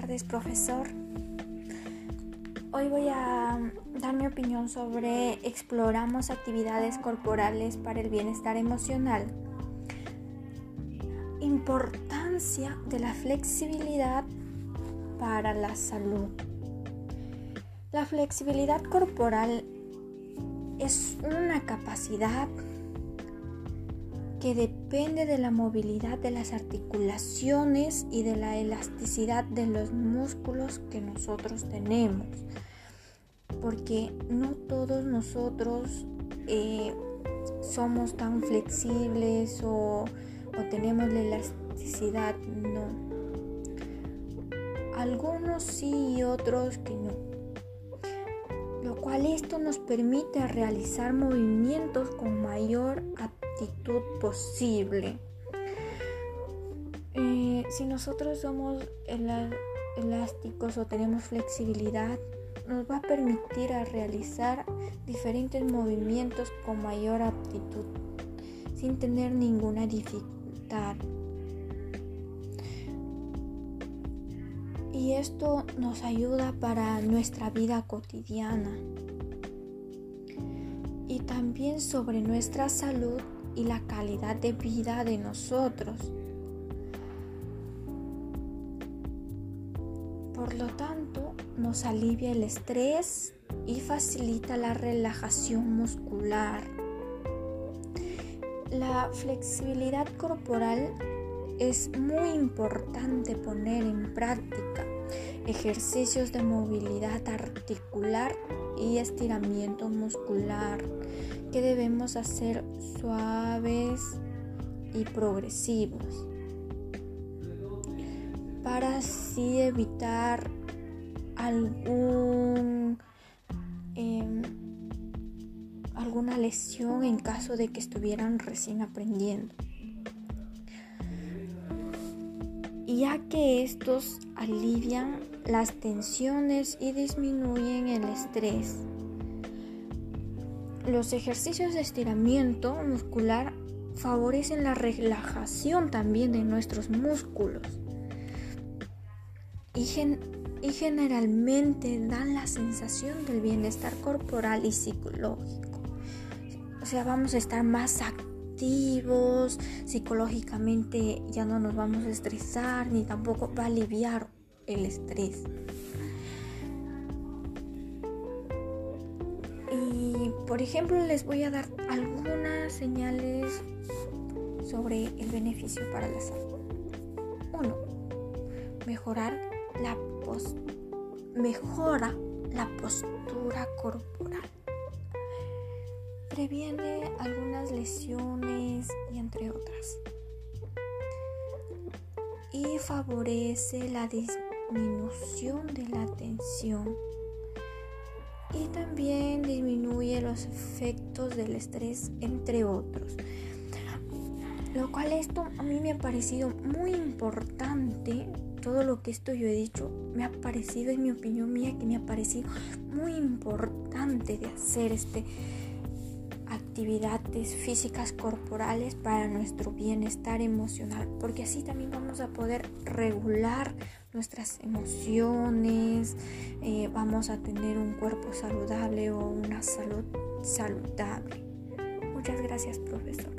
tardes, profesor. Hoy voy a dar mi opinión sobre exploramos actividades corporales para el bienestar emocional. Importancia de la flexibilidad para la salud. La flexibilidad corporal es una capacidad depende de la movilidad de las articulaciones y de la elasticidad de los músculos que nosotros tenemos. Porque no todos nosotros eh, somos tan flexibles o, o tenemos la elasticidad, no. Algunos sí y otros que no lo cual esto nos permite realizar movimientos con mayor actitud posible. Eh, si nosotros somos elásticos o tenemos flexibilidad, nos va a permitir a realizar diferentes movimientos con mayor aptitud, sin tener ninguna dificultad. y esto nos ayuda para nuestra vida cotidiana y también sobre nuestra salud y la calidad de vida de nosotros. Por lo tanto, nos alivia el estrés y facilita la relajación muscular. La flexibilidad corporal es muy importante poner en práctica ejercicios de movilidad articular y estiramiento muscular que debemos hacer suaves y progresivos para así evitar algún em, alguna lesión en caso de que estuvieran recién aprendiendo. Ya que estos alivian las tensiones y disminuyen el estrés. Los ejercicios de estiramiento muscular favorecen la relajación también de nuestros músculos y, y generalmente dan la sensación del bienestar corporal y psicológico. O sea, vamos a estar más activos psicológicamente ya no nos vamos a estresar ni tampoco va a aliviar el estrés. Y por ejemplo les voy a dar algunas señales sobre el beneficio para la salud. Uno, mejorar la mejora la postura corporal previene algunas lesiones y entre otras. Y favorece la disminución de la tensión. Y también disminuye los efectos del estrés, entre otros. Lo cual esto a mí me ha parecido muy importante. Todo lo que esto yo he dicho me ha parecido, en mi opinión mía, que me ha parecido muy importante de hacer este actividades físicas corporales para nuestro bienestar emocional, porque así también vamos a poder regular nuestras emociones, eh, vamos a tener un cuerpo saludable o una salud saludable. Muchas gracias, profesor.